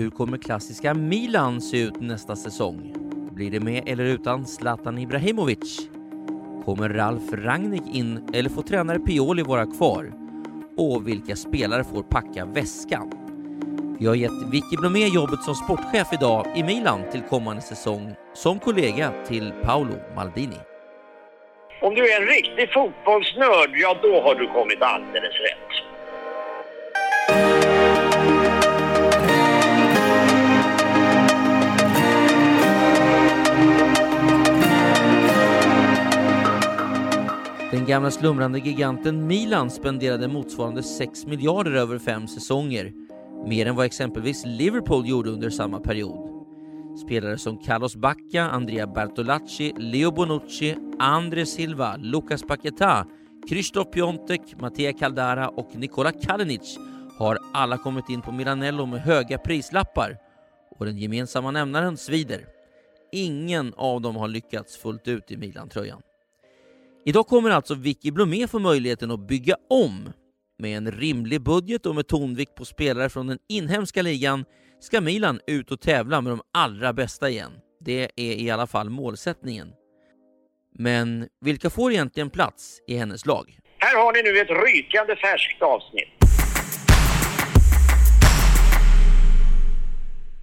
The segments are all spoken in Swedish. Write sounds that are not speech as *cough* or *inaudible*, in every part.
Hur kommer klassiska Milan se ut nästa säsong? Blir det med eller utan Zlatan Ibrahimovic? Kommer Ralf Rangnick in eller får tränare Pioli vara kvar? Och vilka spelare får packa väskan? Vi har gett Vicky Blomé jobbet som sportchef idag i Milan till kommande säsong som kollega till Paolo Maldini. Om du är en riktig fotbollsnörd, ja då har du kommit alldeles rätt. Den gamla slumrande giganten Milan spenderade motsvarande 6 miljarder över fem säsonger, mer än vad exempelvis Liverpool gjorde under samma period. Spelare som Carlos Bacca, Andrea Bertolacci, Leo Bonucci, Andre Silva, Lucas Paquetá, Krzysztof Piontek, Mattia Caldara och Nikola Kalinic har alla kommit in på Milanello med höga prislappar och den gemensamma nämnaren svider. Ingen av dem har lyckats fullt ut i Milan-tröjan. Idag kommer alltså Vicky Blomé få möjligheten att bygga om. Med en rimlig budget och med tonvikt på spelare från den inhemska ligan ska Milan ut och tävla med de allra bästa igen. Det är i alla fall målsättningen. Men vilka får egentligen plats i hennes lag? Här har ni nu ett rykande färskt avsnitt.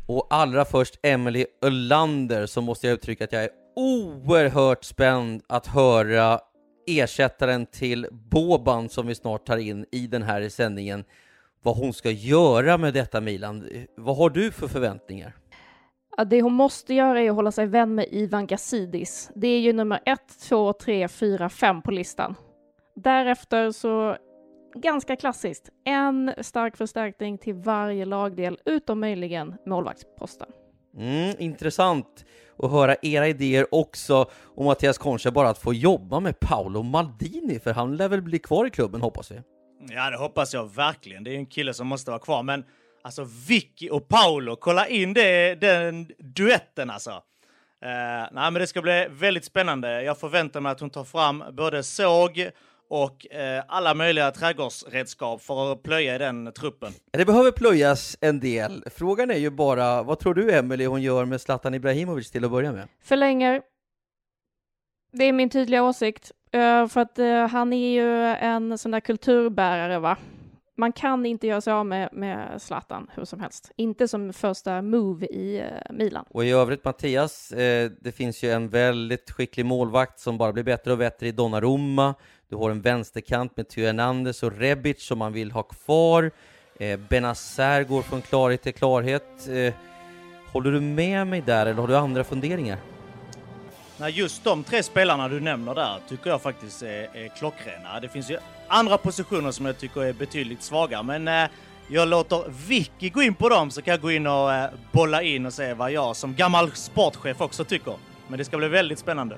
Och allra först Emily Ölander så måste jag uttrycka att jag är oerhört spänd att höra ersättaren till Boban som vi snart tar in i den här sändningen vad hon ska göra med detta Milan. Vad har du för förväntningar? Ja, det hon måste göra är att hålla sig vän med Ivan Gazidis. Det är ju nummer ett, två, tre, fyra, fem på listan. Därefter så ganska klassiskt. En stark förstärkning till varje lagdel, utom möjligen målvaktsposten. Mm, intressant att höra era idéer också och Mattias Concha bara att få jobba med Paolo Maldini, för han lär väl bli kvar i klubben hoppas vi. Ja, det hoppas jag verkligen. Det är en kille som måste vara kvar, men alltså Vicky och Paolo, kolla in det, den duetten alltså. Uh, nej, men det ska bli väldigt spännande. Jag förväntar mig att hon tar fram både såg och eh, alla möjliga trädgårdsredskap för att plöja i den truppen. Det behöver plöjas en del. Frågan är ju bara, vad tror du Emily hon gör med Zlatan Ibrahimovic till att börja med? Förlänger. Det är min tydliga åsikt. Uh, för att uh, han är ju en sån där kulturbärare, va? Man kan inte göra sig av med, med Zlatan hur som helst. Inte som första move i uh, Milan. Och i övrigt Mattias, det finns ju en väldigt skicklig målvakt som bara blir bättre och bättre i Donnarumma. Du har en vänsterkant med Theo Hernandez och Rebic som man vill ha kvar. Eh, Benazer går från klarhet till klarhet. Eh, håller du med mig där eller har du andra funderingar? Nej, just de tre spelarna du nämner där tycker jag faktiskt är, är klockrena. Det finns ju andra positioner som jag tycker är betydligt svagare, men eh, jag låter Vicky gå in på dem så kan jag gå in och eh, bolla in och se vad jag som gammal sportchef också tycker. Men det ska bli väldigt spännande.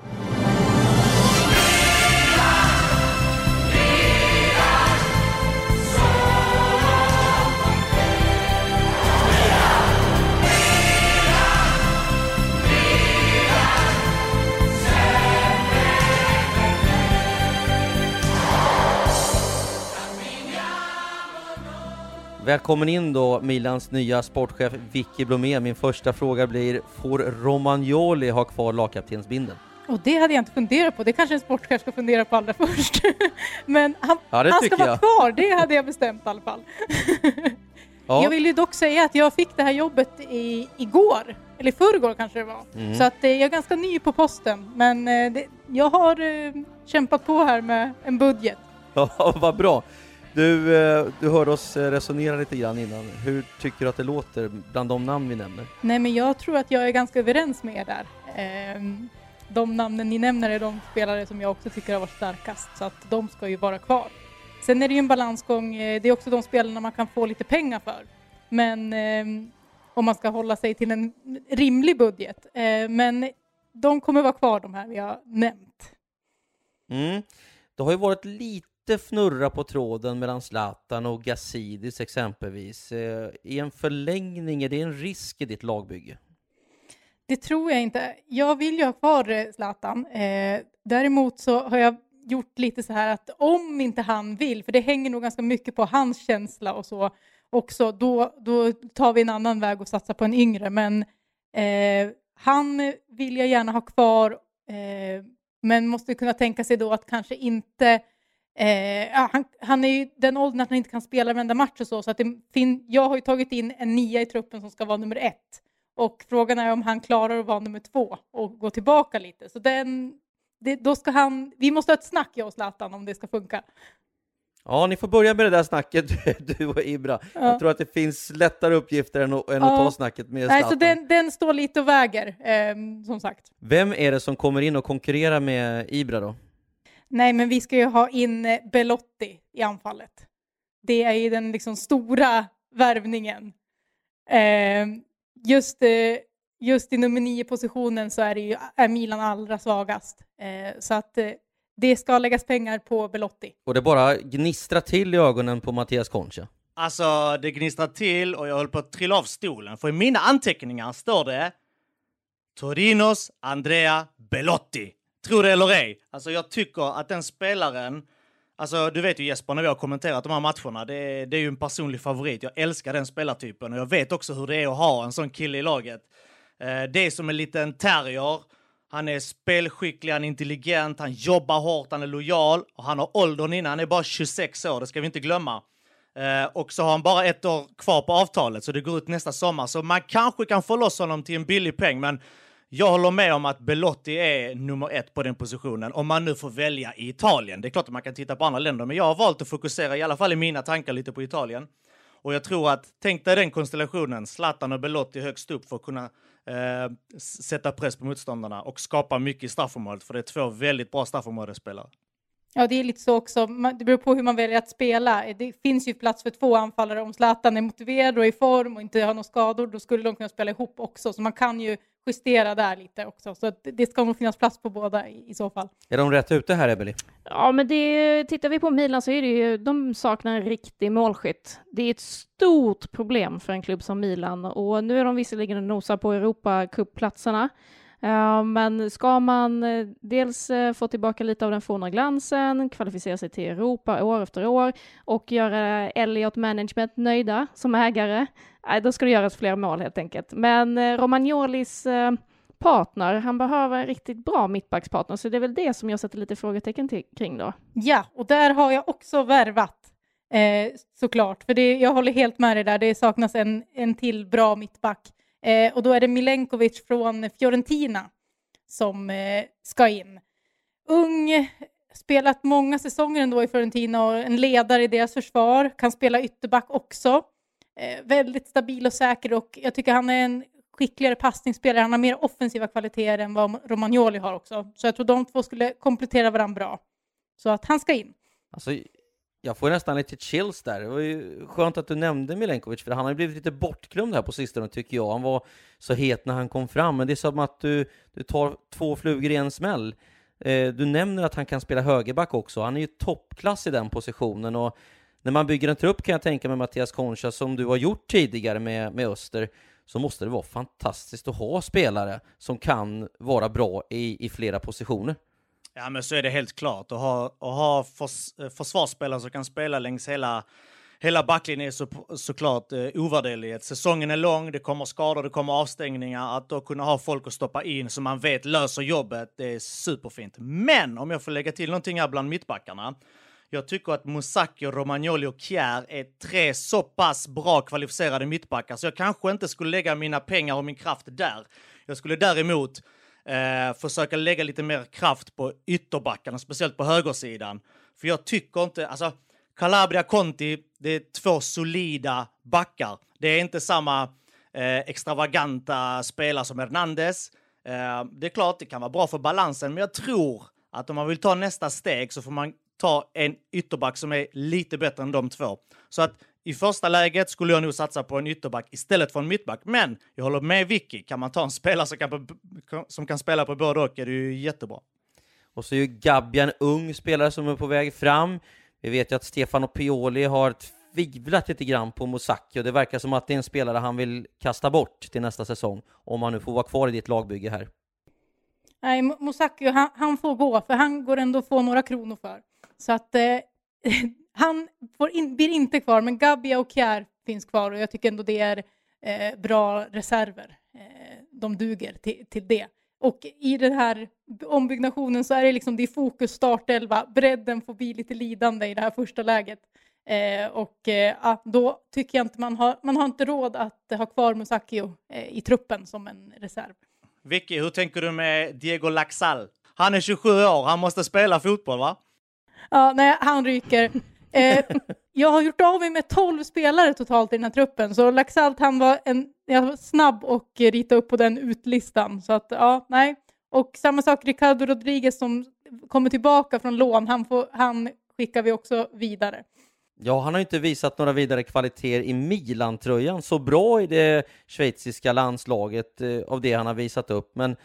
Välkommen in då Milans nya sportchef Vicky Blomé. Min första fråga blir, får Romagnoli ha kvar lagkaptensbindeln? Och det hade jag inte funderat på. Det kanske en sportchef ska fundera på allra *laughs* först. Men han, Ja, han ska tycker vara jag. kvar, det hade jag bestämt i alla fall. Ja. Jag vill ju dock säga att jag fick det här jobbet i, igår, eller i förrgår kanske det var. Mm. Så att eh, jag är ganska ny på posten, men eh, det, jag har eh, kämpat på här med en budget. Ja, *laughs* vad bra. Du, eh, du hörde oss eh, resonera lite grann innan. Hur tycker du att det låter bland de namn vi nämner? Nej, men jag tror att jag är ganska överens med er där. Ehm, De namnen ni nämner är de spelare som jag också tycker har varit starkast, så att de ska ju vara kvar. Sen är det ju en balansgång, eh, det är också de spelarna man kan få lite pengar för. Men ehm, om man ska hålla sig till en rimlig budget. Men de kommer vara kvar de här vi har nämnt. Mm. Det har ju varit lite fnurra på tråden mellan Zlatan och Gazidis exempelvis. Eh, I en förlängning, är det en risk i ditt lagbygge? Det tror jag inte. Jag vill ju ha kvar eh, Zlatan. Eh, däremot så har jag gjort lite så här att om inte han vill, för det hänger nog ganska mycket på hans känsla och så också, då, då tar vi en annan väg och satsar på en yngre. Men eh, han vill jag gärna ha kvar, eh, men måste kunna tänka sig då att kanske inte Eh, han, han är ju den åldern att han inte kan spela varenda match och så, så att fin- jag har ju tagit in en nia i truppen som ska vara nummer ett. Och frågan är om han klarar att vara nummer två och gå tillbaka lite. Så den, det, då ska han, vi måste ha ett snack jag och Zlatan om det ska funka. Ja, ni får börja med det där snacket, *laughs* du och Ibra. Ja. Jag tror att det finns lättare uppgifter än att, än att Ja. ta snacket med Nej, Zlatan. så den, den står lite och väger, ehm, som sagt. Vem är det som kommer in och konkurrerar med Ibra då? Nej, men vi ska ju ha in eh, Belotti i anfallet. Det är ju den liksom stora värvningen. Ehm, just, eh, just i nummer nio positionen så är, det ju, är Milan allra svagast. Eh, så att eh, det ska läggas pengar på Belotti. Och det bara gnistrar till i ögonen på Mattias Concha. Alltså, det gnistrar till och jag höll på att trilla av stolen. För i mina anteckningar står det Torinos Andrea Belotti. Tro det eller ej. Alltså, jag tycker att den spelaren... Alltså, du vet ju Jesper, när vi har kommenterat de här matcherna, det är, det är ju en personlig favorit. Jag älskar den spelartypen och jag vet också hur det är att ha en sån kille i laget. Eh, det är som en liten terrier. Han är spelskicklig, han är intelligent, han jobbar hårt, han är lojal och han har åldern innan. Han är bara 26 år, det ska vi inte glömma. Eh, och så har han bara ett år kvar på avtalet, så det går ut nästa sommar. Så man kanske kan få loss honom till en billig peng, men jag håller med om att Belotti är nummer ett på den positionen, om man nu får välja i Italien. Det är klart att man kan titta på andra länder, men jag har valt att fokusera, i alla fall i mina tankar, lite på Italien. Och jag tror att, tänk dig den konstellationen, Zlatan och Belotti högst upp för att kunna eh, sätta press på motståndarna och skapa mycket i straffområdet, för det är två väldigt bra straffområdesspelare. Ja, det är lite så också. Det beror på hur man väljer att spela. Det finns ju plats för två anfallare. Om Zlatan är motiverad och i form och inte har några skador, då skulle de kunna spela ihop också. Så man kan ju justera där lite också. Så det ska nog finnas plats på båda i, i så fall. Är de rätt ute här, Emelie? Ja, men det, tittar vi på Milan så är det ju, de saknar en riktig målskytt. Det är ett stort problem för en klubb som Milan och nu är de visserligen och nosar på Europacupplatserna. Uh, men ska man eh, dels eh, få tillbaka lite av den forna glansen, kvalificera sig till Europa år efter år och göra Elliot Management nöjda som ägare, då ska det göras fler mål helt enkelt. Men eh, Romagnolis partner, han behöver en riktigt bra mittbackspartner, så det är väl det som jag sätter lite frågetecken till, kring då. Ja, och där har jag också värvat. Eh, såklart, för det, jag håller helt med dig där. Det saknas en, en till bra mittback. Eh, och då är det Milenkovic från Fiorentina som eh, ska in. Ung, spelat många säsonger ändå i Fiorentina och en ledare i deras försvar. Kan spela ytterback också. Eh, väldigt stabil och säker och jag tycker han är en skickligare passningsspelare. Han har mer offensiva kvaliteter än vad Romagnoli har också. Så jag tror de två skulle komplettera varandra bra. Så att han ska in. Alltså, jag får nästan lite chills där. Det var ju skönt att du nämnde Milenkovic, för han har ju blivit lite bortglömd här på sistone tycker jag. Han var så het när han kom fram, men det är som att du, du tar två flugor i en smäll. Eh, du nämner att han kan spela högerback också. Han är ju toppklass i den positionen och när man bygger en trupp kan jag tänka mig Mattias Concha, som du har gjort tidigare med, med Öster, så måste det vara fantastiskt att ha spelare som kan vara bra i, i flera positioner. Ja, men så är det helt klart. Att ha, att ha förs, eh, försvarsspelare som kan spela längs hela, hela backlinjen är så, såklart eh, ovärderligt. Säsongen är lång, det kommer skador, det kommer avstängningar. Att då kunna ha folk att stoppa in som man vet löser jobbet, det är superfint. Men om jag får lägga till någonting här bland mittbackarna. Jag tycker att Musaki, Romagnoli och Kjär är tre så pass bra kvalificerade mittbackar så jag kanske inte skulle lägga mina pengar och min kraft där. Jag skulle däremot eh, försöka lägga lite mer kraft på ytterbackarna, speciellt på högersidan. För jag tycker inte, alltså Calabria Conti, det är två solida backar. Det är inte samma eh, extravaganta spelare som Hernandez. Eh, det är klart, det kan vara bra för balansen, men jag tror att om man vill ta nästa steg så får man ta en ytterback som är lite bättre än de två. Så att i första läget skulle jag nog satsa på en ytterback istället för en mittback. Men jag håller med Vicky, kan man ta en spelare som kan, som kan spela på både och är det ju jättebra. Och så är ju Gabia en ung spelare som är på väg fram. Vi vet ju att Stefano Pioli har tvivlat lite grann på Musaki och det verkar som att det är en spelare han vill kasta bort till nästa säsong, om han nu får vara kvar i ditt lagbygge här. Nej, Musaki, han, han får gå, för han går ändå få några kronor för. Så att eh, *laughs* han in, blir inte kvar, men Gabia och Kjär finns kvar och jag tycker ändå det är eh, bra reserver. Eh, de duger till, till det. Och i den här ombyggnationen så är det liksom det är fokus startelva. Bredden får bli lite lidande i det här första läget. Eh, och eh, då tycker jag inte man har, man har inte råd att ha kvar Musakio eh, i truppen som en reserv. Vicky, hur tänker du med Diego Laxal? Han är 27 år, han måste spela fotboll va? Ja, nej, han ryker. Eh, jag har gjort av mig med 12 spelare totalt i den här truppen, så Laxalt han var, en, jag var snabb och rita upp på den utlistan. Så att, ja, nej. Och samma sak, Ricardo Rodriguez som kommer tillbaka från lån, han, får, han skickar vi också vidare. Ja, han har inte visat några vidare kvaliteter i Milan-tröjan. Så bra i det schweiziska landslaget eh, av det han har visat upp, men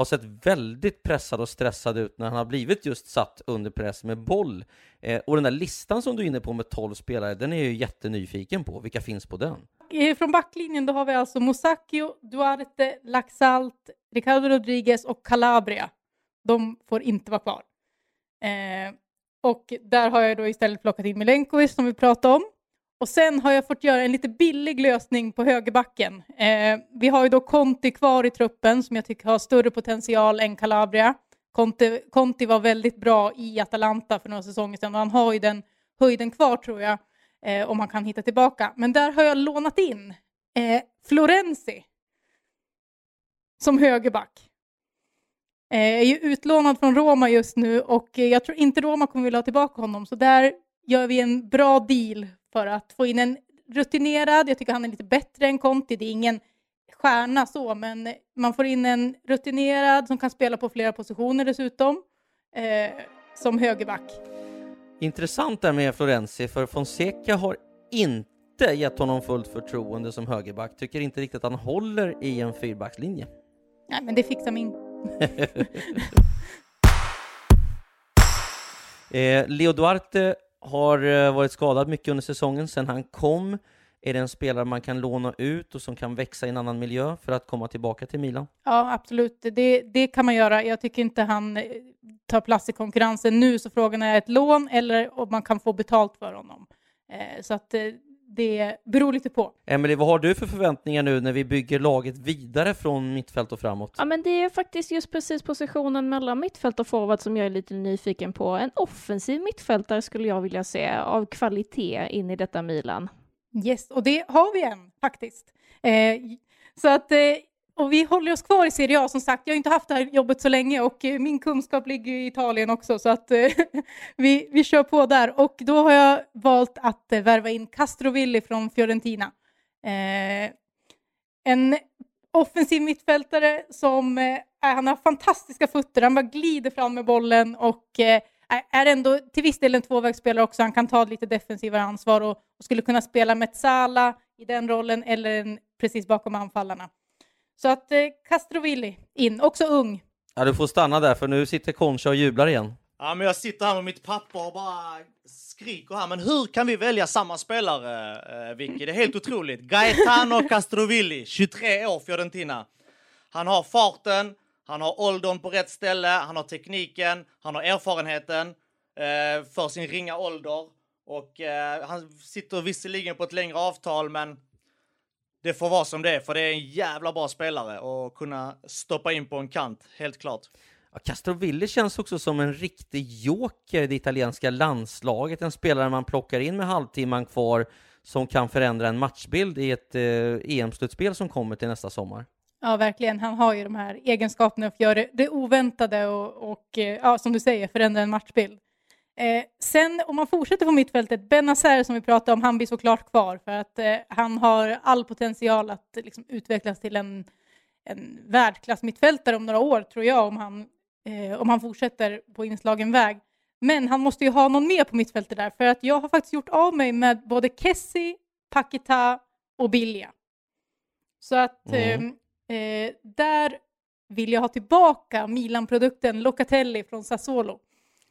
har sett väldigt pressad och stressad ut när han har blivit just satt under press med boll. Eh, och den där listan som du är inne på med 12 spelare, den är jag ju jättenyfiken på. Vilka finns på den? Eh, från backlinjen då har vi alltså Musacchio, Duarte, Laxalt, Ricardo Rodriguez och Calabria. De får inte vara kvar. Eh, och där har jag då istället plockat in Milenkovic som vi pratade om. Och sen har jag fått göra en lite billig lösning på högerbacken. Eh, vi har ju då Conti kvar i truppen som jag tycker har större potential än Calabria. Conti, Conti var väldigt bra i Atalanta för några säsonger sedan och han har ju den höjden kvar tror jag, eh, om han kan hitta tillbaka. Men där har jag lånat in eh, Florenzi som högerback. Eh, är ju utlånad från Roma just nu och jag tror inte Roma kommer vilja ha tillbaka honom så där gör vi en bra deal för att få in en rutinerad, jag tycker han är lite bättre än Conti, det är ingen stjärna så, men man får in en rutinerad som kan spela på flera positioner dessutom, eh, som högerback. Intressant där med Florenzi, för Fonseca har inte gett honom fullt förtroende som högerback, tycker inte riktigt att han håller i en fyrbackslinje. Nej, men det fixar min. *laughs* eh, Leo Duarte har eh, varit skadad mycket under säsongen sedan han kom. Är det en spelare man kan låna ut och som kan växa i en annan miljö för att komma tillbaka till Milan? Ja, absolut. Det, det kan man göra. Jag tycker inte han eh, tar plats i konkurrensen nu, så frågan är ett lån eller om man kan få betalt för honom. Eh, så att det beror lite på. Emelie, vad har du för förväntningar nu när vi bygger laget vidare från mittfält och framåt? Ja, men det är faktiskt just precis positionen mellan mittfält och forward som jag är lite nyfiken på. En offensiv mittfältare skulle jag vilja se av kvalitet in i detta Milan. Yes, och det har vi en faktiskt. Eh, så att eh, och vi håller oss kvar i Serie A som sagt. Jag har inte haft det här jobbet så länge och eh, min kunskap ligger i Italien också så att eh, *laughs* vi, vi kör på där. Och då har jag valt att eh, värva in Castrovilli från Fiorentina. Eh, en offensiv mittfältare som eh, han har fantastiska fötter. Han bara glider fram med bollen och eh, är ändå till viss del en tvåvägsspelare också. Han kan ta lite defensivare ansvar och, och skulle kunna spela med Sala i den rollen eller en, precis bakom anfallarna. Så att eh, Castrovilli in, också ung. Ja, du får stanna där för nu sitter Concha och jublar igen. Ja, men jag sitter här med mitt papper och bara skriker här. Men hur kan vi välja samma spelare, eh, Vicky? Det är helt otroligt. Gaetano Castrovilli, 23 år, Fiorentina. Han har farten, han har åldern på rätt ställe, han har tekniken, han har erfarenheten eh, för sin ringa ålder. Och eh, han sitter visserligen på ett längre avtal, men det får vara som det är, för det är en jävla bra spelare och kunna stoppa in på en kant, helt klart. Ja, Castroville känns också som en riktig joker i det italienska landslaget, en spelare man plockar in med halvtimman kvar som kan förändra en matchbild i ett eh, EM-slutspel som kommer till nästa sommar. Ja, verkligen. Han har ju de här egenskaperna att göra det, det oväntade och, och eh, ja, som du säger, förändra en matchbild. Eh, sen om man fortsätter på mittfältet, Benazer som vi pratade om, han blir såklart kvar för att eh, han har all potential att liksom, utvecklas till en, en världsklass mittfältare om några år, tror jag, om han, eh, om han fortsätter på inslagen väg. Men han måste ju ha någon mer på mittfältet där, för att jag har faktiskt gjort av mig med både Kessie, Paketa och Bilja. Så att Mm. eh, eh, där vill jag ha tillbaka Milan-produkten Locatelli från Sassuolo.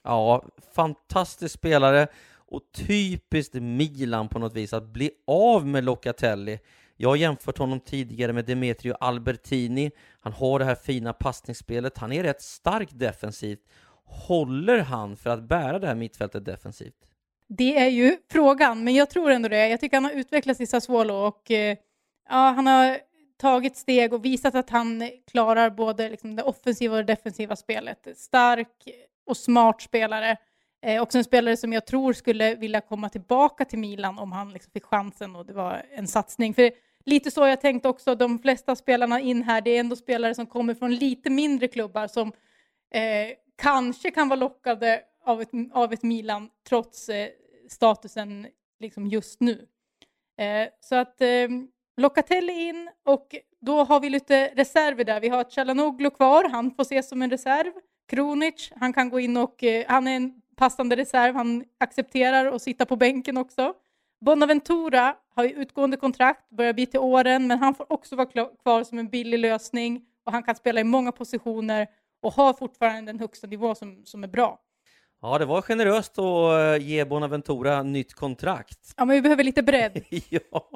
Ja, fantastisk spelare och typiskt Milan på något vis att bli av med Locatelli. Jag har jämfört honom tidigare med Demetrio Albertini. Han har det här fina passningsspelet. Han är rätt stark defensivt. Håller han för att bära det här mittfältet defensivt? Det är ju frågan, men jag tror ändå det. Jag tycker han har utvecklats i Sassuolo och eh, ja, han har tagit steg och visat att han klarar både liksom, det offensiva och det defensiva spelet. Stark och smart spelare. Eh, också en spelare som jag tror skulle vilja komma tillbaka till Milan om han liksom fick chansen och det var en satsning. För lite så har jag tänkt också, de flesta spelarna in här, det är ändå spelare som kommer från lite mindre klubbar som eh, kanske kan vara lockade av ett, av ett Milan trots eh, statusen liksom just nu. Eh, så att eh, Locatelli in och då har vi lite reserver där. Vi har Chalanoglu kvar, han får ses som en reserv. Kronic, han kan gå in och eh, han är en passande reserv, han accepterar att sitta på bänken också. Bonaventura har utgående kontrakt, börjar bli till åren, men han får också vara kvar som en billig lösning och han kan spela i många positioner och har fortfarande den högsta nivå som, som är bra. Ja, det var generöst att eh, ge Bonaventura nytt kontrakt. Ja, men vi behöver lite bredd. *laughs* ja.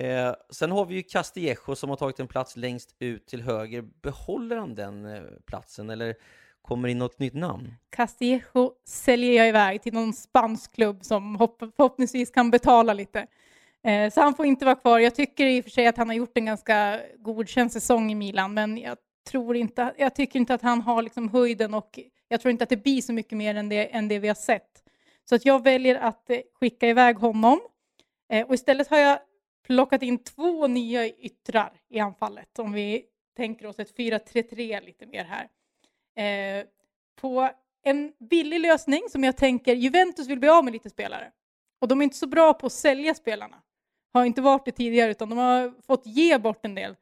Eh, sen har vi ju Castillejo som har tagit en plats längst ut till höger. Behåller han den eh, platsen eller kommer in något nytt namn? Castillejo säljer jag iväg till någon spansk klubb som hopp, förhoppningsvis kan betala lite. Eh, så han får inte vara kvar. Jag tycker i och för sig att han har gjort en ganska godkänd säsong i Milan, men jag tror inte, jag tycker inte att han har liksom höjden och jag tror inte att det blir så mycket mer än det, än det vi har sett. Så att jag väljer att eh, skicka iväg honom. Eh, och istället har jag plockat in två nya yttrar i anfallet, om vi tänker oss ett 4-3-3 lite mer här. Eh, på en billig lösning som jag tänker, Juventus vill bli av med lite spelare. Och de är inte så bra på att sälja spelarna. Har inte varit det tidigare, utan de har fått ge bort en del.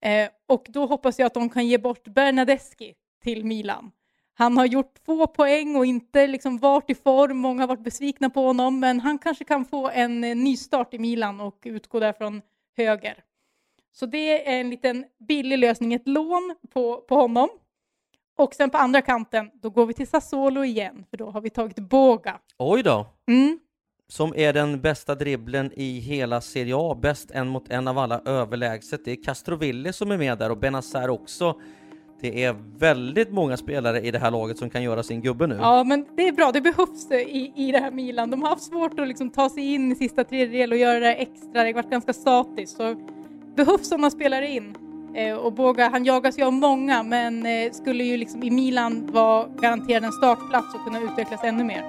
Eh, och då hoppas jag att de kan ge bort Bernadeschi till Milan. Han har gjort två poäng och inte liksom varit i form. Många har varit besvikna på honom, men han kanske kan få en eh, nystart i Milan och utgå därifrån höger. Så det är en liten billig lösning, ett lån på, på honom. Och sen på andra kanten, då går vi till Sassuolo igen, för då har vi tagit Boga. Oj då! Mm. Som är den bästa dribblen i hela Serie A, bäst en mot en av alla överlägset. Det är Castroville som är med där och Benazer också. Det är väldigt många spelare i det här laget som kan göra sin gubbe nu. Ja, men det är bra. Det behövs i, i det här Milan. De har haft svårt att liksom ta sig in i sista tredjedel och göra det extra. Det har varit ganska statiskt. Så behövs sådana spelare in. Eh, och Boga, han jagas ju av många, men eh, skulle ju liksom i Milan vara garanterad en startplats och kunna utvecklas ännu mer.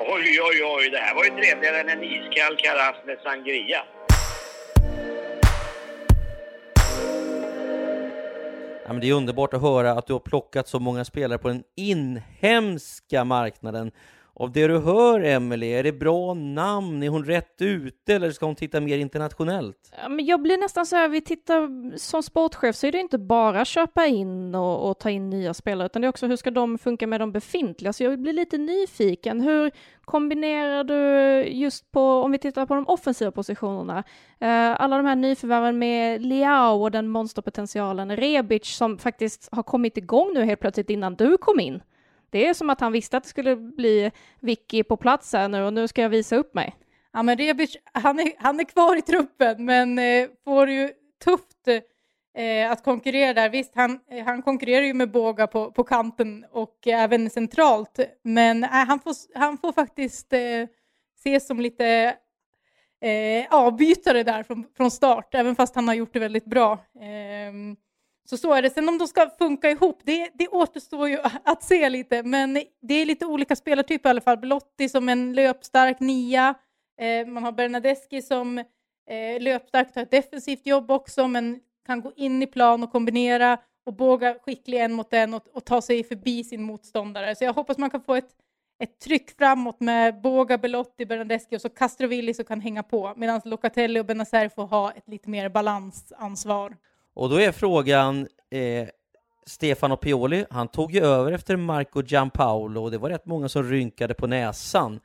Oj, oj, oj, det här var ju trevligare än en iskall karass med sangria. Men det är underbart att höra att du har plockat så många spelare på den inhemska marknaden. Av det du hör, Emelie, är det bra namn? Är hon rätt ute eller ska hon titta mer internationellt? Ja, men jag blir nästan så här, vi tittar som sportchef så är det inte bara köpa in och, och ta in nya spelare, utan det är också hur ska de funka med de befintliga? Så jag blir lite nyfiken. Hur kombinerar du just på, om vi tittar på de offensiva positionerna, eh, alla de här nyförvärven med Liao och den monsterpotentialen, Rebic som faktiskt har kommit igång nu helt plötsligt innan du kom in. Det är som att han visste att det skulle bli Vicky på plats här nu och nu ska jag visa upp mig. Ja, men Rebic, han är, han är kvar i truppen, men eh, får ju tufft eh, att konkurrera där. Visst, han, eh, han konkurrerar ju med Båga på, på kanten och även centralt, men eh, han, får, han får faktiskt eh, ses som lite eh, avbytare där från, från start, även fast han har gjort det väldigt bra. Ehm, så så är det. Sen om de ska funka ihop, det, det återstår ju *laughs* att se lite, men det är lite olika spelartyper i alla fall. Belotti som en löpstark nia, eh, man har Bernadeschi som eh, löpstark, tar ett defensivt jobb också, men kan gå in i plan och kombinera och båga skicklig en mot en och, och ta sig förbi sin motståndare. Så jag hoppas man kan få ett ett tryck framåt med Båga, Belotti, Bernadeschi och så Castrovilli som kan hänga på medan Locatelli och Benazer får ha ett lite mer balansansvar. Och då är frågan, eh, Stefano Pioli, han tog ju över efter Marco Giampaolo och det var rätt många som rynkade på näsan.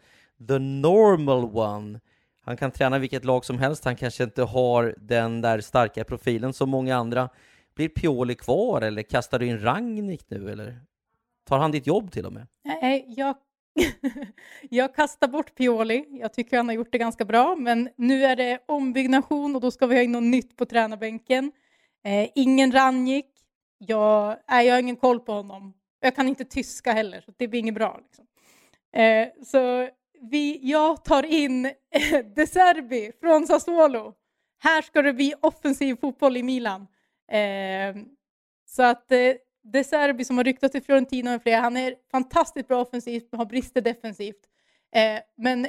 The normal one. Han kan träna vilket lag som helst, han kanske inte har den där starka profilen som många andra. Blir Pioli kvar eller kastar du in Rangnick nu eller? Tar han ditt jobb till och med? Nej, jag *laughs* jag kastar bort Pioli. Jag tycker han har gjort det ganska bra, men nu är det ombyggnation och då ska vi ha in något nytt på tränarbänken. Eh, ingen Ranjik. Jag, nej, jag har ingen koll på honom. Jag kan inte tyska heller, så det blir inget bra. Liksom. Eh, så vi, jag tar in *laughs* De Serbi från Sassuolo. Här ska det bli offensiv fotboll i Milan. Eh, så att eh, de Serbi som har ryktats till Fiorentina med flera, han är fantastiskt bra offensivt men har brister defensivt. Eh, men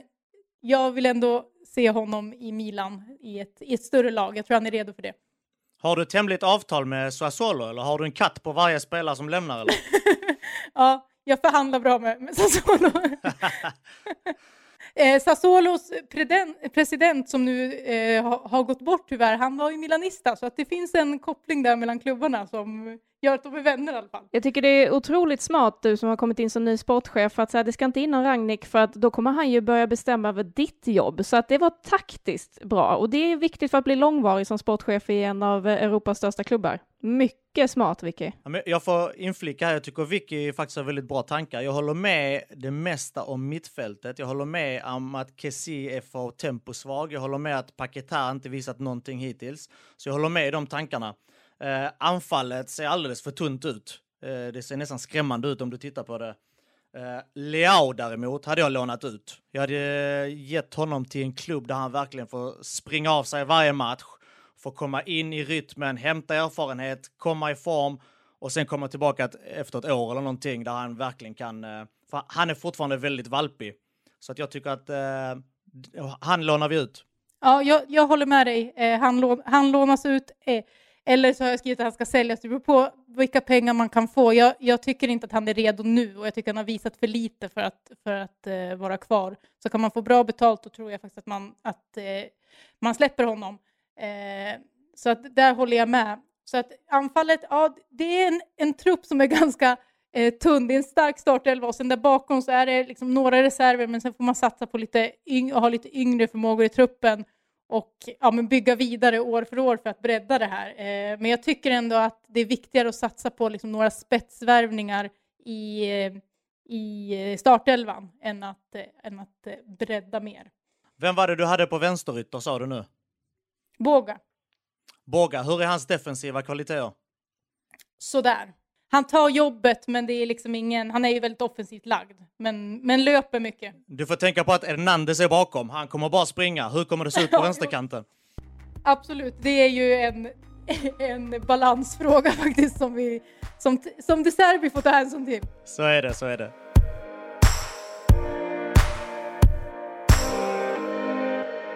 jag vill ändå se honom i Milan i ett, i ett större lag. Jag tror han är redo för det. Har du ett hemligt avtal med Sassuolo eller har du en katt på varje spelare som lämnar? Eller? *laughs* ja, jag förhandlar bra med, med Sassuolo. *laughs* eh, Sassuolos president som nu eh, har, har, gått bort tyvärr, han var ju milanista så att det finns en koppling där mellan klubbarna som gör att de är vänner i alla fall. Jag tycker det är otroligt smart du som har kommit in som ny sportchef att säga det ska inte in någon Ragnik för att då kommer han ju börja bestämma över ditt jobb. Så att det var taktiskt bra och det är viktigt för att bli långvarig som sportchef i en av Europas största klubbar. Mycket smart Vicky. Jag får inflika här, jag tycker Vicky faktiskt har väldigt bra tankar. Jag håller med det mesta om mittfältet. Jag håller med om att Kessie är för temposvag. Jag håller med att Paketa inte visat någonting hittills. Så jag håller med i de tankarna. Eh, anfallet ser alldeles för tunt ut. Eh, det ser nästan skrämmande ut om du tittar på det. Eh, Leao däremot hade jag lånat ut. Jag hade eh, gett honom till en klubb där han verkligen får springa av sig varje match, får komma in i rytmen, hämta erfarenhet, komma i form och sen komma tillbaka efter ett år eller någonting där han verkligen kan... Eh, för han är fortfarande väldigt valpig. Så att jag tycker att eh, han lånar vi ut. Ja, jag, jag håller med dig. Eh, han, lån, han lånas ut. Eh, eller så har jag skrivit att han ska säljas. Det beror på vilka pengar man kan få. Jag, jag, tycker inte att han är redo nu och jag tycker han har visat för lite för att, för att eh, vara kvar. Så kan man få bra betalt då tror jag faktiskt att man, att, eh, man släpper honom. Eh, så att där håller jag med. Så att anfallet, ja, det är en, en trupp som är *laughs* ganska eh, tunn. Det är en stark startelva och sen där bakom så är det liksom några reserver men sen får man satsa på lite yng och ha lite yngre förmågor i truppen och ja, men bygga vidare år för år för att bredda det här. Eh, men jag tycker ändå att det är viktigare att satsa på liksom några spetsvärvningar i, eh, i startelvan än att, eh, än att eh, bredda mer. Vem var det du hade på vänsterytter sa du nu? Båga. Båga, hur är hans defensiva kvaliteter? Sådär han tar jobbet, men det är liksom ingen, han är ju väldigt offensivt lagd, men, men löper mycket. Du får tänka på att Hernandez är bakom, han kommer bara springa. Hur kommer det se ut på *laughs* vänsterkanten? Absolut, det är ju en, *laughs* en balansfråga faktiskt som, vi, som, som De Serbi får ta hänsyn till. Så är det, så är det.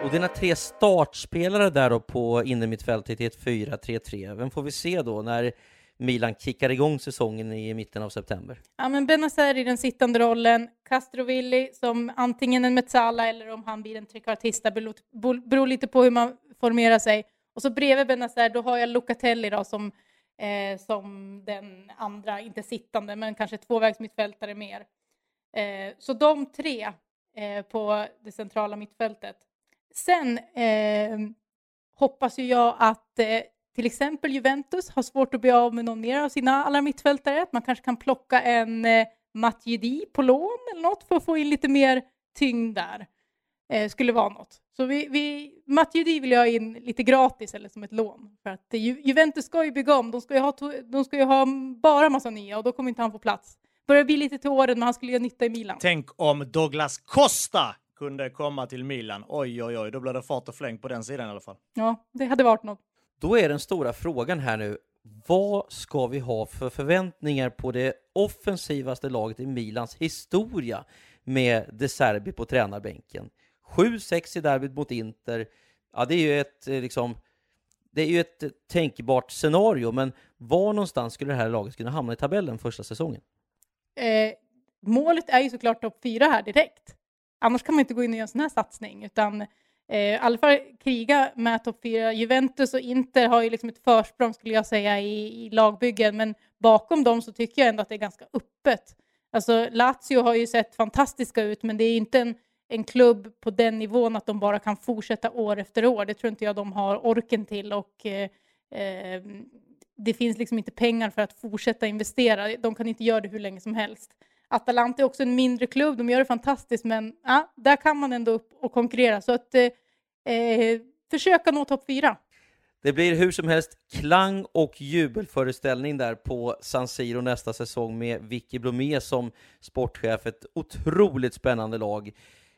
Och dina tre startspelare där då på innermittfältet i ett 4-3-3, vem får vi se då när Milan kickar igång säsongen i mitten av september. Ja, men Benazer i den sittande rollen, Castrovilli som antingen en Mezzala eller om han blir en trekvartista, beror lite på hur man formerar sig. Och så bredvid Benazer, då har jag Locatelli då som, eh, som den andra, inte sittande, men kanske tvåvägsmittfältare mer. Eh, så de tre eh, på det centrala mittfältet. Sen eh, hoppas ju jag att eh, till exempel Juventus har svårt att bli av med någon mer av sina alla mittfältare. Man kanske kan plocka en eh, Matuidi på lån eller något för att få in lite mer tyngd där. eh, skulle vara något. Så vi, vi, Matuidi vill jag ha in lite gratis eller som ett lån. För att Ju, Juventus ska ju bygga om, de ska ju, ha, de ska ju ha bara massa nya och då kommer inte han få plats. Börjar bli lite till åren, men han skulle göra nytta i Milan. Tänk om Douglas Costa kunde komma till Milan. Oj, oj, oj, då blir det fart och fläng på den sidan i alla fall. Ja, det hade varit något. Då är den stora frågan här nu, vad ska vi ha för förväntningar på det offensivaste laget i Milans historia med De Serbi på tränarbänken? 7-6 i derbyt mot Inter. Ja, det är ju ett eh, liksom det är ju ett eh, tänkbart scenario, men var någonstans skulle det här laget kunna hamna i tabellen första säsongen? Eh, målet är ju såklart topp fyra här direkt. Annars kan man inte gå in och göra en sån här satsning, utan Eh, i alla fall kriga med topp fyra. Juventus och Inter har ju liksom ett försprång skulle jag säga i, i lagbyggen, men bakom dem så tycker jag ändå att det är ganska öppet. Alltså Lazio har ju sett fantastiska ut, men det är inte en, en klubb på den nivån att de bara kan fortsätta år efter år. Det tror inte jag de har orken till och eh, eh, det finns liksom inte pengar för att fortsätta investera. De kan inte göra det hur länge som helst. Atalanta är också en mindre klubb, de gör det fantastiskt, men ja, där kan man ändå upp och konkurrera. Så att eh, eh, försöka nå topp fyra. Det blir hur som helst klang och jubelföreställning där på San Siro nästa säsong med Vicky Blomé som sportchef. Ett otroligt spännande lag.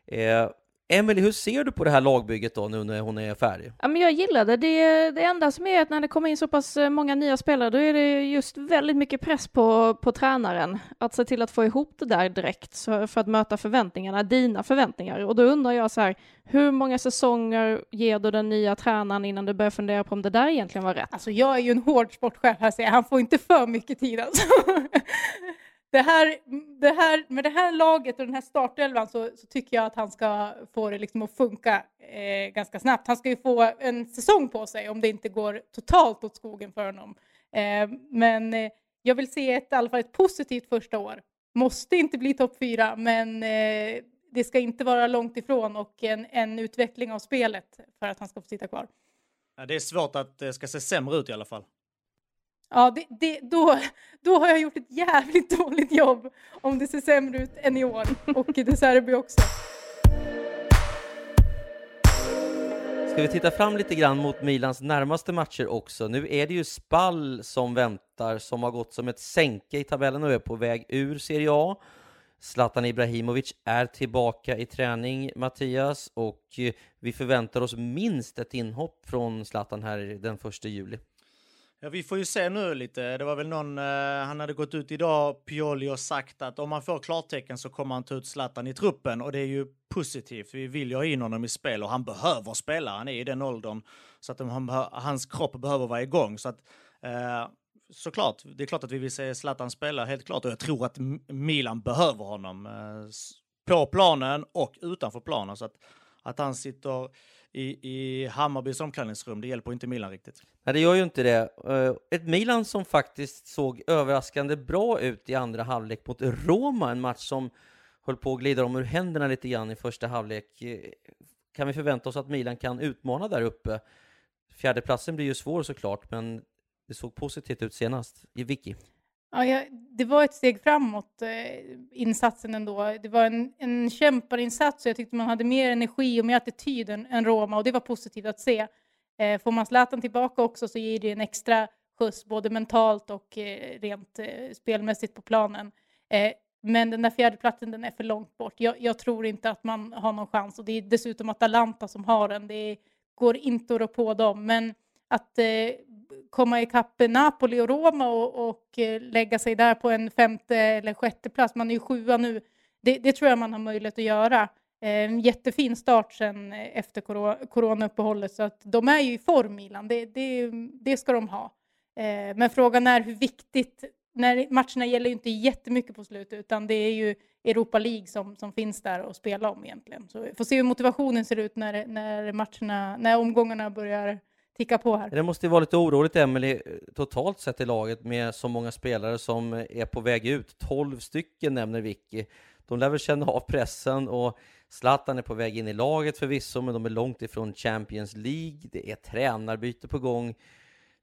Eh, Emelie, hur ser du på det här lagbygget då nu när hon är färdig? Ja, men jag gillar det. det. Det enda som är att när det kommer in så pass eh, många nya spelare, då är det just väldigt mycket press på, på tränaren att se till att få ihop det där direkt för att möta förväntningarna, dina förväntningar. Och då undrar jag så här, hur många säsonger ger du den nya tränaren innan du börjar fundera på om det där egentligen var rätt? Alltså jag är ju en hård sportchef här, så han får inte för mycket tid alltså. *laughs* det här, det här, med det här laget och den här startelvan så, så tycker jag att han ska få det liksom att funka eh, ganska snabbt. Han ska ju få en säsong på sig om det inte går totalt åt skogen för honom. Eh, men eh, jag vill se ett, i alla fall ett positivt första år. Måste inte bli topp fyra, men eh, det ska inte vara långt ifrån och en, en utveckling av spelet för att han ska få sitta kvar. Ja, det är svårt att det ska se sämre ut i alla fall. Ja, det, det, då, då har jag gjort ett jävligt *laughs* dåligt jobb om det ser sämre ut än i år. Och i Serbi också. Ska vi titta fram lite grann mot Milans närmaste matcher också? Nu är det ju Spall som väntar, som har gått som ett sänke i tabellen och är på väg ur Serie A. Zlatan Ibrahimovic är tillbaka i träning, Mattias, och vi förväntar oss minst ett inhopp från Zlatan här den 1 juli. Ja, vi får ju se nu lite. Det var väl någon, eh, han hade gått ut idag, Pioli, och sagt att om han får klartecken så kommer han ta ut Zlatan i truppen och det är ju positivt. Vi vill ju ha in honom i spel och han behöver spela. Han är i den åldern så att han, hans kropp behöver vara igång. Så att, eh, såklart, det är klart att vi vill se Zlatan spela, helt klart. Och jag tror att Milan behöver honom eh, på planen och utanför planen. Så att, att han sitter i, i Hammarbys omklädningsrum. Det hjälper inte Milan riktigt. Nej, det gör ju inte det. Eh, ett Milan som faktiskt såg överraskande bra ut i andra halvlek mot Roma, en match som höll på att glida om ur händerna lite grann i första halvlek. Eh, kan vi förvänta oss att Milan kan utmana där uppe? Fjärdeplatsen blir ju svår såklart, men det såg positivt ut senast i Vicky. Ja, jag, det var ett steg framåt, eh, insatsen ändå. Det var en, en kämparinsats och jag tyckte man hade mer energi och mer attityd än, än Roma och det var positivt att se. Eh, får man Zlatan tillbaka också så ger det en extra skjuts både mentalt och eh, rent eh, spelmässigt på planen. Eh, men den där fjärdeplatsen den är för långt bort. Jag, jag, tror inte att man har någon chans och det är dessutom Atalanta som har den. Det går inte att rå på dem. Men att eh, komma ikapp Napoli och Roma och, och eh, lägga sig där på en femte eller sjätte plats. Man är ju sjua nu. Det, det tror jag man har möjlighet att göra. Eh, en jättefin start sen eh, efter coronauppehållet så att de är ju i form Milan. Det, det, det ska de ha. Men frågan är hur viktigt när matcherna gäller ju inte jättemycket på slutet utan det är ju Europa League som, som finns där att spela om egentligen. Så vi får se hur motivationen ser ut när, när matcherna, när omgångarna börjar ticka på här. Det måste ju vara lite oroligt, Emily totalt sett i laget med så många spelare som är på väg ut. 12 stycken nämner Vicky. De lär väl känna av pressen och Zlatan är på väg in i laget förvisso, men de är långt ifrån Champions League. Det är tränarbyte på gång.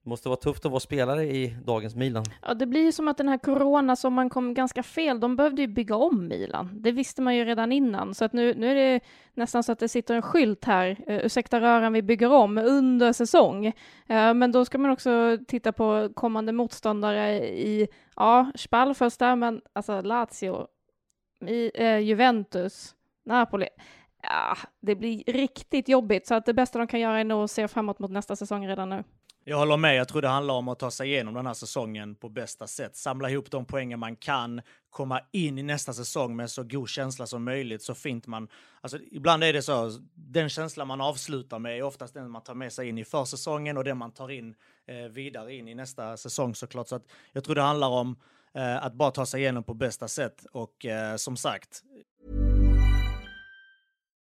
Det måste vara tufft att vara spelare i dagens Milan. Ja, det blir ju som att den här corona som man kom ganska fel. De behövde ju bygga om Milan. Det visste man ju redan innan, så att nu, nu är det nästan så att det sitter en skylt här. Uh, ursäkta röran, vi bygger om under säsong. Uh, men då ska man också titta på kommande motståndare i, ja, Spal där, men alltså Lazio, i, uh, Juventus, Napoli. Ja, det blir riktigt jobbigt, så att det bästa de kan göra är nog att se framåt mot nästa säsong redan nu. Jag håller med. Jag tror det handlar om att ta sig igenom den här säsongen på bästa sätt. Samla ihop de poängen man kan, komma in i nästa säsong med så god känsla som möjligt, så fint man... Alltså, ibland är det så, den känsla man avslutar med är oftast den man tar med sig in i försäsongen och den man tar in eh, vidare in i nästa säsong såklart. Så att jag tror det handlar om eh, att bara ta sig igenom på bästa sätt och eh, som sagt,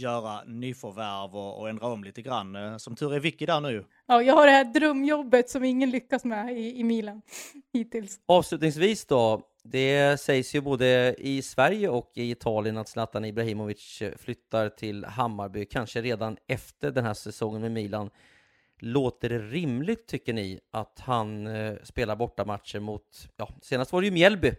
Göra nyförvärv och, och ändra om lite grann. Eh, Som tur är Vicky där nu. Ja, jag har det här drömjobbet som ingen lyckas med i, i Milan *laughs* hittills. Avslutningsvis då, det sägs ju både i Sverige och i Italien att Zlatan Ibrahimovic flyttar till Hammarby, kanske redan efter den här säsongen med Milan. Låter det rimligt, tycker ni, att han eh, spelar bortamatcher mot, ja, senast var det ju Mjällby,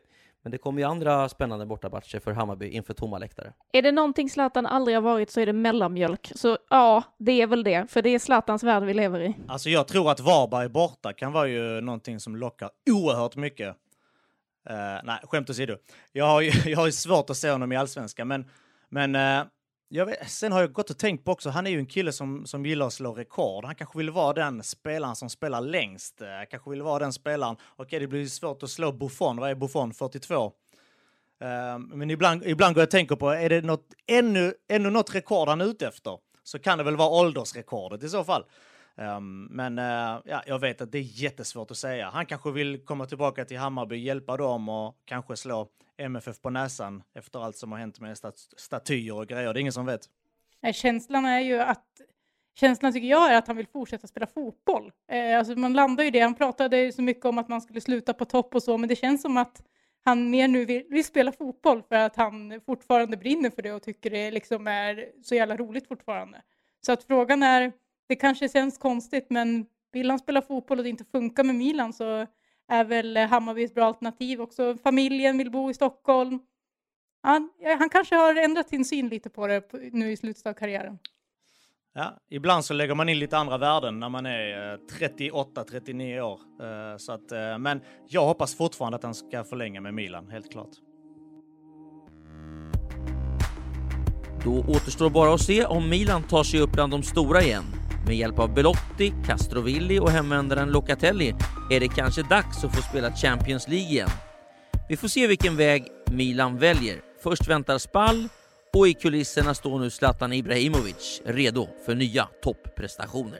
men det kommer ju andra spännande bortamatcher för Hammarby inför tomma läktare. Är det någonting Zlatan aldrig har varit så är det mellanmjölk. Så ja, det är väl det, för det är Zlatans värld vi lever i. Alltså jag tror att Varberg borta kan vara ju någonting som lockar oerhört mycket. Eh, nej, skämt åsido. Jag har ju *laughs* jag har ju svårt att se honom i allsvenskan, men, men jag vet, sen har jag gått och tänkt på också, han är ju en kille som, som gillar att slå rekord. Han kanske vill vara den spelaren som spelar längst. Eh, kanske vill vara den spelaren. Okej, det blir svårt att slå Buffon. Vad är Buffon? 42. Uh, ehm, men ibland, ibland går jag och tänker på, är det något, ännu, ännu något rekord han är ute efter? Så kan det väl vara åldersrekordet i så fall. Um, men uh, ja, jag vet att det är jättesvårt att säga. Han kanske vill komma tillbaka till Hammarby, hjälpa dem och kanske slå MFF på näsan efter allt som har hänt med stat statyer och grejer. Det är ingen som vet. Nej, känslan är ju att känslan tycker jag är att han vill fortsätta spela fotboll. Eh, alltså man landar ju det, han pratade så mycket om att man skulle sluta på topp och så, men det känns som att han mer nu vill, vill spela fotboll för att han fortfarande brinner för det och tycker det liksom är så jävla roligt fortfarande. Så att frågan är, det kanske känns konstigt, men vill han spela fotboll och det inte funkar med Milan så är väl Hammarby ett bra alternativ också. Familjen vill bo i Stockholm. Han, han kanske har ändrat sin syn lite på det nu i slutet av karriären. Ja, ibland så lägger man in lite andra värden när man är 38-39 år. Eh, så att, eh, men jag hoppas fortfarande att han ska förlänga med Milan, helt klart. Då återstår bara att se om Milan tar sig upp bland de stora igen. Med hjälp av Belotti, Castrovilli och hemvändaren Locatelli är det kanske dags att få spela Champions League igen. Vi får se vilken väg Milan väljer. Först väntar Spall och i kulisserna står nu Zlatan Ibrahimovic redo för nya topprestationer.